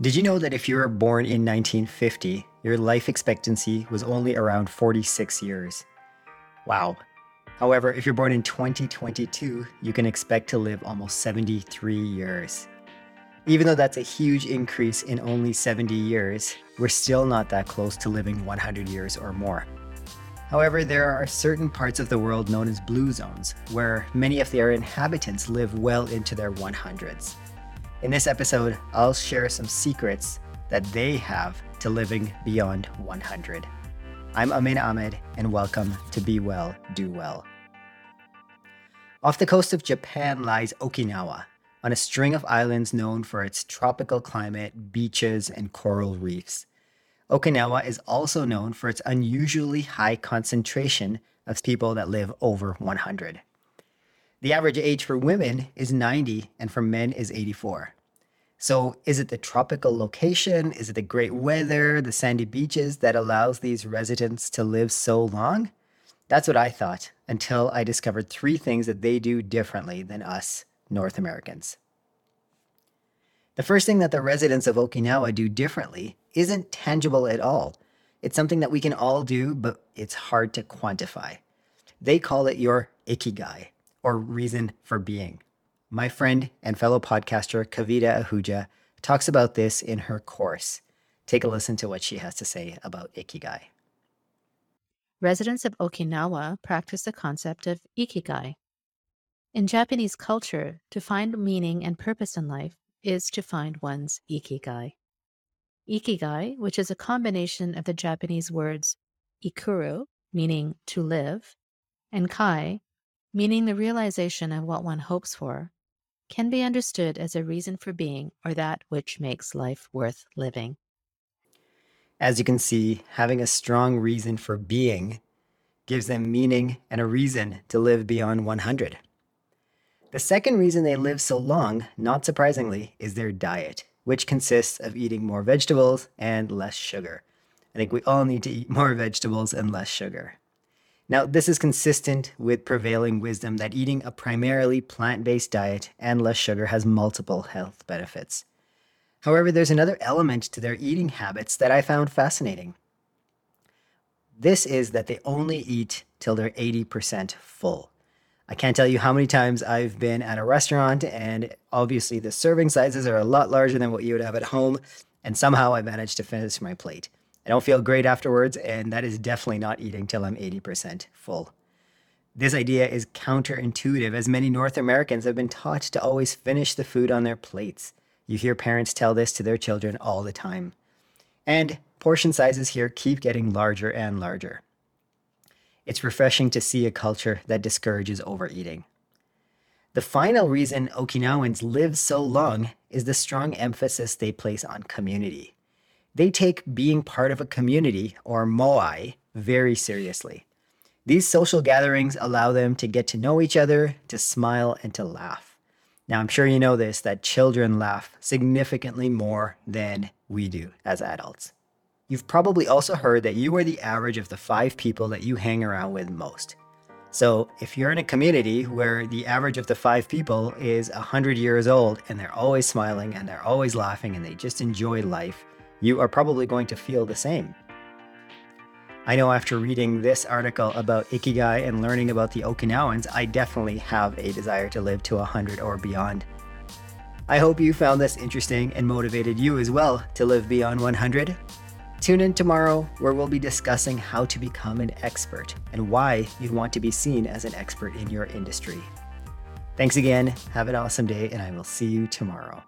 Did you know that if you were born in 1950, your life expectancy was only around 46 years? Wow. However, if you're born in 2022, you can expect to live almost 73 years. Even though that's a huge increase in only 70 years, we're still not that close to living 100 years or more. However, there are certain parts of the world known as blue zones, where many of their inhabitants live well into their 100s. In this episode, I'll share some secrets that they have to living beyond 100. I'm Amin Ahmed, and welcome to Be Well, Do Well. Off the coast of Japan lies Okinawa, on a string of islands known for its tropical climate, beaches, and coral reefs. Okinawa is also known for its unusually high concentration of people that live over 100. The average age for women is 90 and for men is 84. So, is it the tropical location? Is it the great weather, the sandy beaches that allows these residents to live so long? That's what I thought until I discovered three things that they do differently than us North Americans. The first thing that the residents of Okinawa do differently isn't tangible at all. It's something that we can all do, but it's hard to quantify. They call it your ikigai or reason for being. My friend and fellow podcaster Kavita Ahuja talks about this in her course. Take a listen to what she has to say about ikigai. Residents of Okinawa practice the concept of ikigai. In Japanese culture, to find meaning and purpose in life is to find one's ikigai. Ikigai, which is a combination of the Japanese words ikiru, meaning to live, and kai, meaning the realization of what one hopes for, can be understood as a reason for being or that which makes life worth living. As you can see, having a strong reason for being gives them meaning and a reason to live beyond 100. The second reason they live so long, not surprisingly, is their diet, which consists of eating more vegetables and less sugar. I think we all need to eat more vegetables and less sugar. Now, this is consistent with prevailing wisdom that eating a primarily plant based diet and less sugar has multiple health benefits. However, there's another element to their eating habits that I found fascinating. This is that they only eat till they're 80% full. I can't tell you how many times I've been at a restaurant, and obviously the serving sizes are a lot larger than what you would have at home, and somehow I managed to finish my plate. I don't feel great afterwards, and that is definitely not eating till I'm 80% full. This idea is counterintuitive, as many North Americans have been taught to always finish the food on their plates. You hear parents tell this to their children all the time. And portion sizes here keep getting larger and larger. It's refreshing to see a culture that discourages overeating. The final reason Okinawans live so long is the strong emphasis they place on community they take being part of a community, or moai, very seriously. These social gatherings allow them to get to know each other, to smile, and to laugh. Now, I'm sure you know this that children laugh significantly more than we do as adults. You've probably also heard that you are the average of the five people that you hang around with most. So, if you're in a community where the average of the five people is 100 years old and they're always smiling and they're always laughing and they just enjoy life, you are probably going to feel the same. I know after reading this article about Ikigai and learning about the Okinawans, I definitely have a desire to live to 100 or beyond. I hope you found this interesting and motivated you as well to live beyond 100. Tune in tomorrow where we'll be discussing how to become an expert and why you'd want to be seen as an expert in your industry. Thanks again, have an awesome day, and I will see you tomorrow.